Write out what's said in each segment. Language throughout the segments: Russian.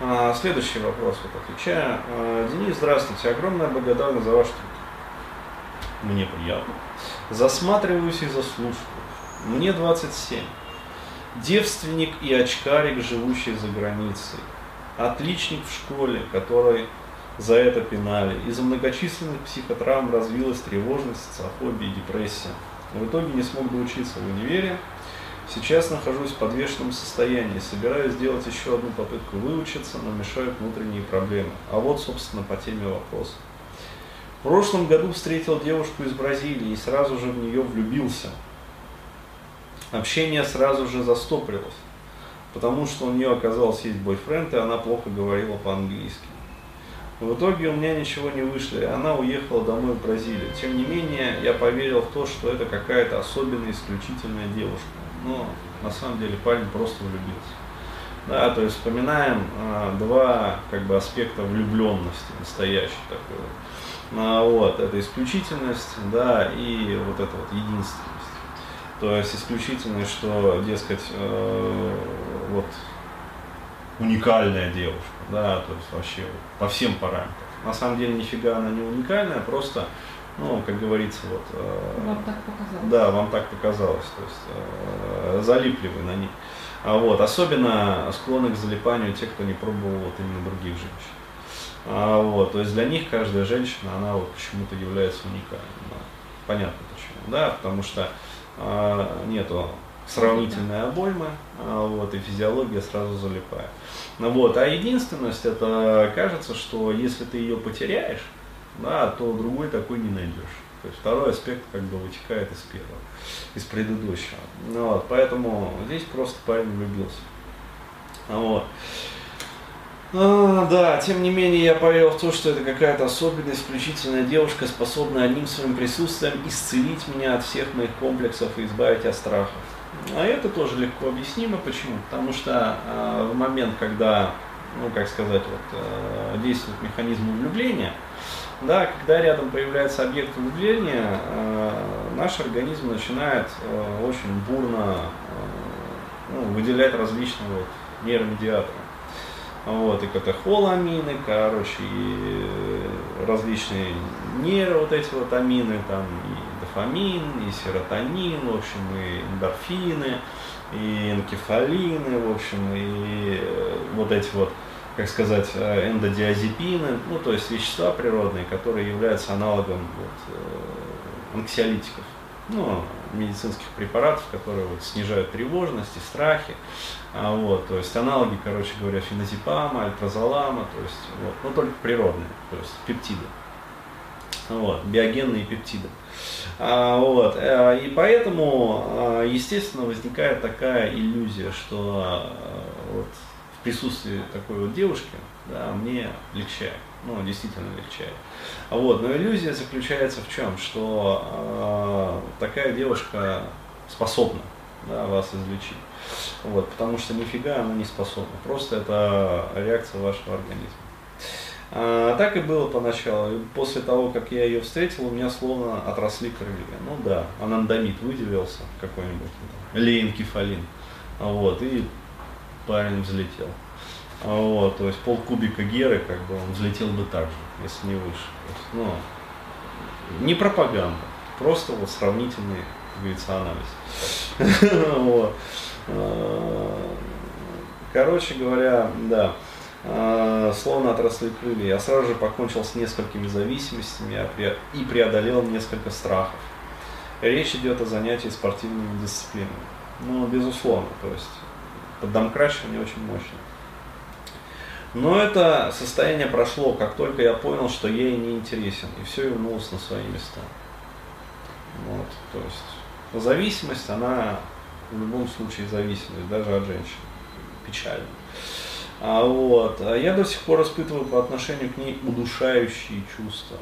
А, следующий вопрос, вот отвечаю. А, Денис, здравствуйте. Огромная благодарность за ваш труд. Мне приятно. Засматриваюсь и заслушиваю. Мне 27. Девственник и очкарик, живущий за границей. Отличник в школе, который за это пинали. Из-за многочисленных психотравм развилась тревожность, социофобия и депрессия. В итоге не смог доучиться в универе. Сейчас нахожусь в подвешенном состоянии. Собираюсь сделать еще одну попытку выучиться, но мешают внутренние проблемы. А вот, собственно, по теме вопроса. В прошлом году встретил девушку из Бразилии и сразу же в нее влюбился. Общение сразу же застопорилось, потому что у нее оказалось есть бойфренд, и она плохо говорила по-английски. В итоге у меня ничего не вышло, и она уехала домой в Бразилию. Тем не менее, я поверил в то, что это какая-то особенная, исключительная девушка. Но на самом деле парень просто влюбился. Да, то есть вспоминаем а, два как бы аспекта влюбленности, настоящей такой. А, вот, это исключительность, да, и вот это вот единственность. То есть исключительность, что, дескать, э, вот уникальная девушка, да, то есть вообще по всем параметрам. На самом деле нифига она не уникальная, просто, ну, как говорится, вот... Э, вам так показалось. Да, вам так показалось, то есть э, залипли вы на них. А вот, особенно склонны к залипанию те, кто не пробовал вот именно других женщин. А, вот, то есть для них каждая женщина, она вот почему-то является уникальной. Да. Понятно почему, да, потому что а, нету сравнительной обоймы, а, вот, и физиология сразу залипает. Ну, вот, а единственность, это кажется, что если ты ее потеряешь, да, то другой такой не найдешь. То есть второй аспект как бы вытекает из первого, из предыдущего. Ну, вот, поэтому здесь просто парень влюбился. Вот. А, да, тем не менее я поверил в то, что это какая-то особенная, исключительная девушка, способная одним своим присутствием исцелить меня от всех моих комплексов и избавить от страхов. А это тоже легко объяснимо. Почему? Потому что э, в момент, когда, ну как сказать, вот, э, действует механизм влюбления, да, когда рядом появляется объект влюбления, э, наш организм начинает э, очень бурно ну, выделять различные вот, нейромедиаторы. Вот, и катехоламины, короче, и различные нейро вот эти вот амины, там, и дофамин, и серотонин, в общем, и эндорфины, и энкефалины, в общем, и э, вот эти вот, как сказать, э, эндодиазепины, ну, то есть вещества природные, которые являются аналогом вот, э, анксиолитиков ну, медицинских препаратов, которые вот, снижают тревожность и страхи. А, вот, то есть аналоги, короче говоря, феназепама, альтразолама, то есть, вот, но только природные, то есть пептиды. Вот, биогенные пептиды. А, вот, э, и поэтому, а, естественно, возникает такая иллюзия, что а, вот, в присутствии такой вот девушки да, мне легчает ну, действительно легчает. Вот, но иллюзия заключается в чем? Что э, такая девушка способна да, вас излечить. Вот, потому что нифига она не способна. Просто это реакция вашего организма. А, так и было поначалу. И после того, как я ее встретил, у меня словно отросли крылья. Ну да, анандамид выделился какой-нибудь, лейнкефалин. Вот, и парень взлетел. Вот, то есть полкубика геры, как бы он взлетел бы так же, если не выше. есть, ну, не пропаганда, просто вот сравнительный, как говорится, анализ. А, короче говоря, да, словно отросли крылья. Я сразу же покончил с несколькими зависимостями и преодолел несколько страхов. Речь идет о занятии спортивными дисциплинами. Ну, безусловно, то есть поддомкрачивание очень мощное. Но это состояние прошло, как только я понял, что ей не интересен, и все вернулось на свои места. Вот, то есть зависимость, она в любом случае зависимость, даже от женщин. Печально. А вот, а я до сих пор испытываю по отношению к ней удушающие чувства.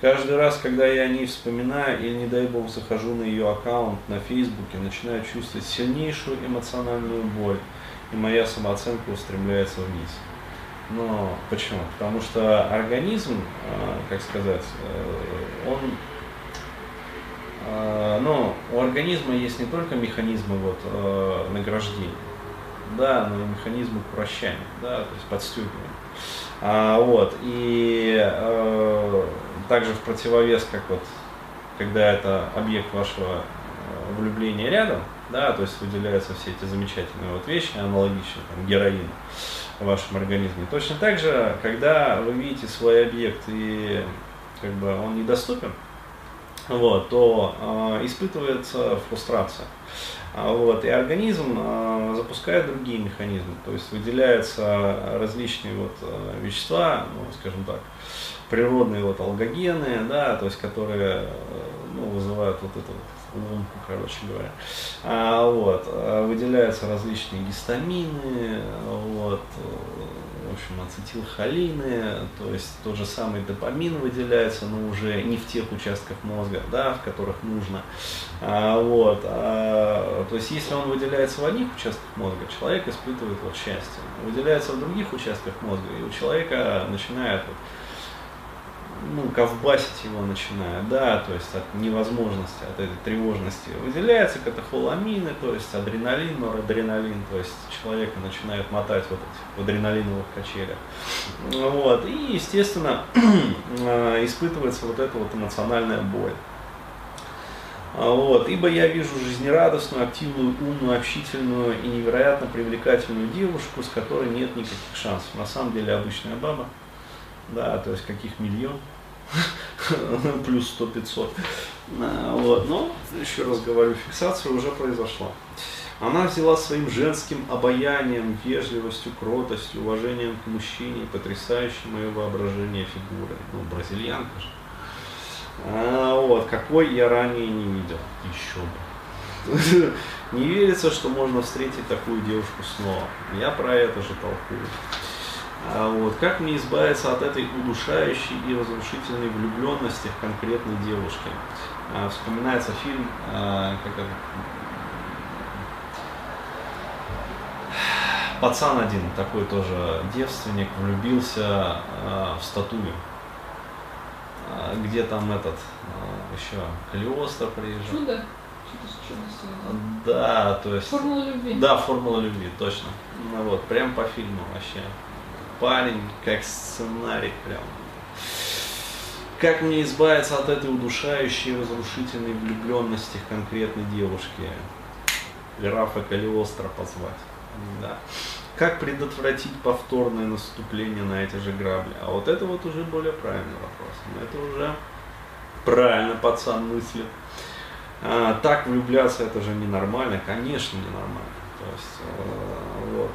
Каждый раз, когда я о ней вспоминаю или, не дай бог, захожу на ее аккаунт на Фейсбуке, начинаю чувствовать сильнейшую эмоциональную боль, и моя самооценка устремляется вниз. Но почему? Потому что организм, а, как сказать, э, он, а, ну, у организма есть не только механизмы вот, э, награждения, да, но и механизмы к вращанию, да, то есть подстегивания. А, вот, и э, также в противовес, как вот, когда это объект вашего э, влюбления рядом, да, то есть выделяются все эти замечательные вот вещи, аналогичные там, героину в вашем организме. Точно так же, когда вы видите свой объект и как бы он недоступен, вот, то э, испытывается фрустрация. А, вот, и организм э, запускает другие механизмы, то есть выделяются различные вот, вещества, ну, скажем так, природные вот алгогены, да, то есть которые ну, вызывают вот эту вот ломку, короче говоря. А, вот, э, выделяются различные гистамины, вот, в общем, ацетилхолины, то есть тот же самый допамин выделяется, но уже не в тех участках мозга, да, в которых нужно. А, вот, а, то есть если он выделяется в одних участках мозга, человек испытывает вот счастье. Выделяется в других участках мозга, и у человека начинает вот, ну, ковбасить его начинает, да, то есть от невозможности, от этой тревожности выделяется катехоламины, то есть адреналин, норадреналин, то есть человека начинает мотать вот эти в адреналиновых качелях. Вот, и, естественно, э, испытывается вот эта вот эмоциональная боль. А вот, ибо я вижу жизнерадостную, активную, умную, общительную и невероятно привлекательную девушку, с которой нет никаких шансов. На самом деле обычная баба, да, то есть каких миллион, плюс 100-500. А, вот. Но, еще раз говорю, фиксация уже произошла. Она взяла своим женским обаянием, вежливостью, кротостью, уважением к мужчине, потрясающей мое воображение фигуры. Ну, бразильянка же. А, вот, какой я ранее не видел. Еще бы. Не верится, что можно встретить такую девушку снова. Я про это же толкую. А вот, как мне избавиться от этой удушающей и разрушительной влюбленности в конкретной девушке? А, вспоминается фильм, а, как это, пацан один, такой тоже девственник, влюбился в статую. Где там этот, еще Калиостро приезжал. Чудо? Да, то есть... Формула любви. Да, формула любви, точно. Ну, вот, прям по фильму вообще парень, как сценарий прям. Как мне избавиться от этой удушающей, разрушительной влюбленности конкретной девушке? Рафа Калиостро позвать. Да. Как предотвратить повторное наступление на эти же грабли? А вот это вот уже более правильный вопрос. Это уже правильно пацан мыслит. А, так влюбляться это же ненормально, конечно ненормально. То есть э, вот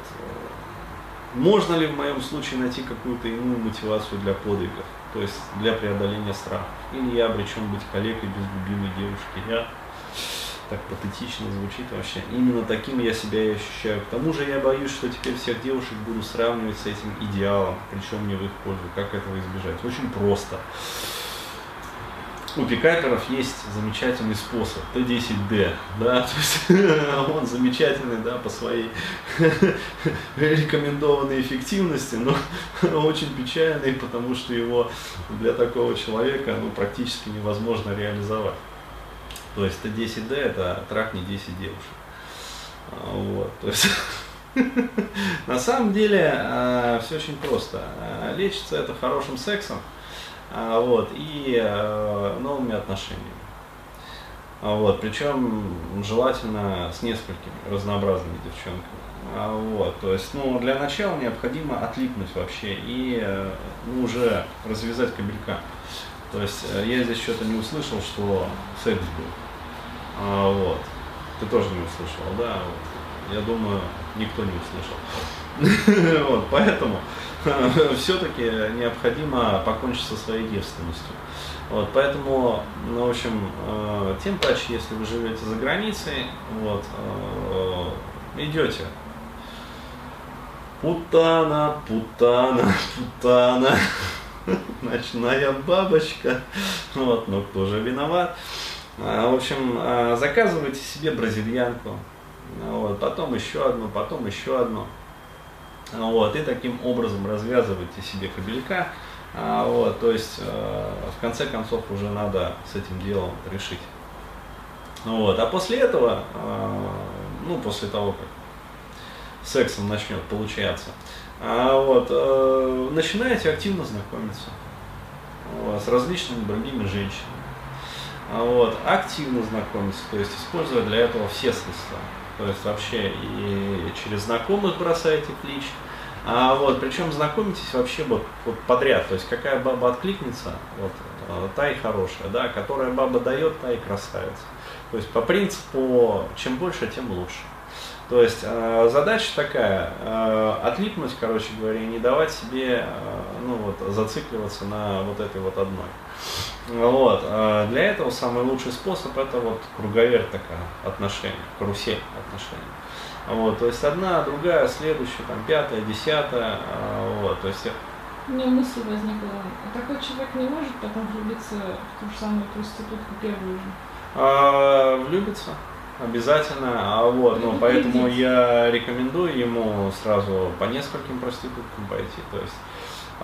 можно ли в моем случае найти какую-то иную мотивацию для подвигов, то есть для преодоления страха? Или я обречен быть коллегой без любимой девушки? Я так патетично звучит вообще. Именно таким я себя и ощущаю. К тому же я боюсь, что теперь всех девушек буду сравнивать с этим идеалом, причем не в их пользу. Как этого избежать? Очень просто у пикаперов есть замечательный способ, Т10D, да, то есть он замечательный, да, по своей рекомендованной эффективности, но очень печальный, потому что его для такого человека, ну, практически невозможно реализовать. То есть Т10D это трахни 10 девушек. А, вот, то есть на самом деле а, все очень просто. А, лечится это хорошим сексом, вот, и э, новыми отношениями. А, вот, причем желательно с несколькими разнообразными девчонками. А, вот, то есть, ну, для начала необходимо отлипнуть вообще и э, ну, уже развязать кабелька. То есть э, я здесь что-то не услышал, что секс был. А, вот. Ты тоже не услышал, да? Вот. Я думаю, никто не услышал. вот, поэтому все-таки необходимо покончить со своей девственностью. Вот, поэтому, ну, в общем, э, тем паче, если вы живете за границей, вот, э, идете. Путана, путана, путана, ночная бабочка. Вот, но кто же виноват? А, в общем, э, заказывайте себе бразильянку, вот, потом еще одну, потом еще одну. Вот, и таким образом развязывайте себе кабелька. А, вот, то есть, э, в конце концов, уже надо с этим делом решить. Вот, а после этого, э, ну, после того, как сексом начнет получаться, а вот, э, начинаете активно знакомиться с различными другими женщинами. А вот, активно знакомиться, то есть используя для этого все средства. То есть вообще и через знакомых бросаете клич, а вот, причем знакомитесь вообще вот, вот подряд, то есть какая баба откликнется, вот, э, та и хорошая, да, которая баба дает, та и красавица. То есть по принципу, чем больше, тем лучше. То есть э, задача такая, э, отлипнуть, короче говоря, и не давать себе, э, ну вот, зацикливаться на вот этой вот одной. Вот. Э, для этого самый лучший способ это вот круговерть такая отношений, карусель отношений. Вот, то есть одна, другая, следующая, там, пятая, десятая, а, вот, то есть... У меня мысль возникла, а такой человек не может потом влюбиться в ту же самую проститутку первую же? А, влюбиться, обязательно, а вот, ну, поэтому я рекомендую ему сразу по нескольким проституткам пойти, то есть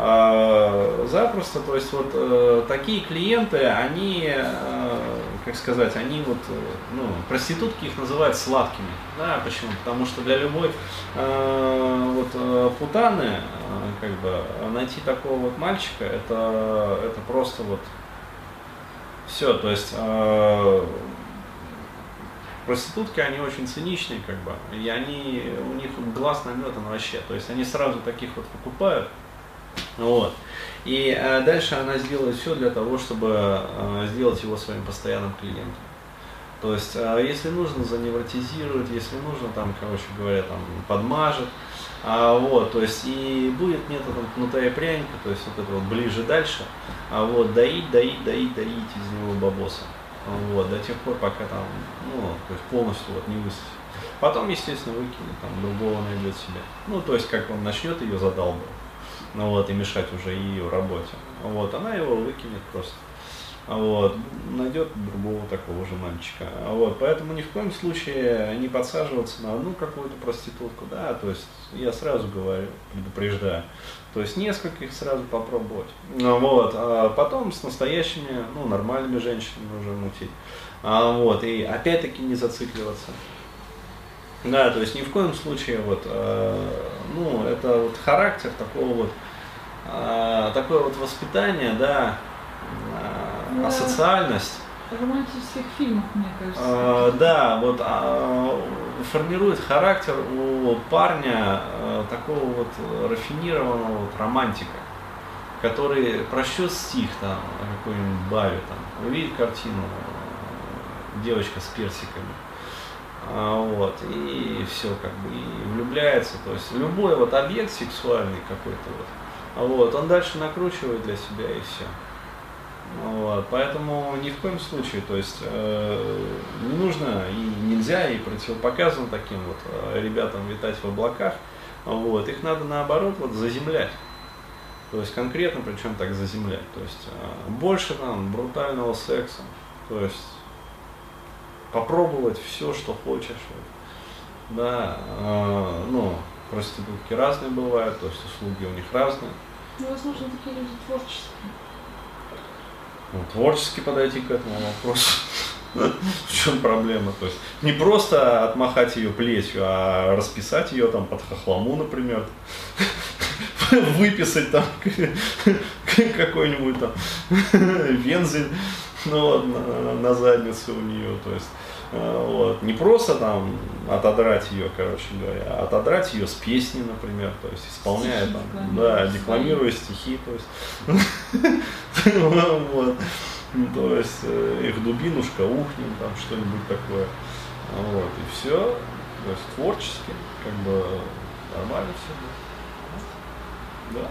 а, запросто, то есть вот э, такие клиенты, они, э, как сказать, они вот, э, ну, проститутки их называют сладкими, да, почему? Потому что для любой вот путаны, как бы, найти такого вот мальчика, это, это просто вот все, то есть проститутки, они очень циничные, как бы, и они, у них глаз наметан вообще, то есть они сразу таких вот покупают, вот. И э, дальше она сделает все для того, чтобы э, сделать его своим постоянным клиентом. То есть, э, если нужно, заневротизирует, если нужно, там, короче говоря, там, подмажет. А, вот, то есть, и будет методом кнута и пряника, то есть, вот это вот ближе дальше, а вот, доить, доить, доить, доить из него бабоса. Вот, до тех пор, пока там, ну, то есть, полностью вот не высосет. Потом, естественно, выкинет, там, другого найдет себе. Ну, то есть, как он начнет ее задалбывать ну вот, и мешать уже ее работе. Вот, она его выкинет просто. Вот, найдет другого такого же мальчика. Вот, поэтому ни в коем случае не подсаживаться на одну какую-то проститутку, да, то есть я сразу говорю, предупреждаю. То есть нескольких сразу попробовать. Ну вот, а потом с настоящими, ну, нормальными женщинами уже мутить. А, вот, и опять-таки не зацикливаться. Да, то есть ни в коем случае вот, э, ну, это вот характер такого вот, э, такое вот воспитание, да, ну, асоциальность. В романтических фильмах, мне кажется. Э, да, вот э, формирует характер у парня э, такого вот рафинированного вот романтика, который прочтет стих там о какой-нибудь бабе, там, увидит картину, э, девочка с персиками а, вот, и все как бы, и влюбляется, то есть любой вот объект сексуальный какой-то вот, а вот, он дальше накручивает для себя и все. Вот, поэтому ни в коем случае, то есть э, не нужно и нельзя и противопоказано таким вот э, ребятам витать в облаках, вот, их надо наоборот вот заземлять. То есть конкретно, причем так заземлять. То есть э, больше там брутального секса. То есть попробовать все, что хочешь. Да, э, ну, проститутки разные бывают, то есть услуги у них разные. Ну, возможно, такие люди творческие. Ну, творчески подойти к этому вопросу. В чем проблема? То есть не просто отмахать ее плетью, а расписать ее там под хохлому, например. Выписать там какой-нибудь там вензель ну, вот, на, на задницу у нее. То есть э, вот. Не просто там отодрать ее, короче говоря, а отодрать ее с песни, например, то есть исполняя стихи там, да, декламируя стихи, то есть, вот, то есть э, их дубинушка, ухнем, там что-нибудь такое, вот, и все, то есть творчески, как бы нормально все. Да.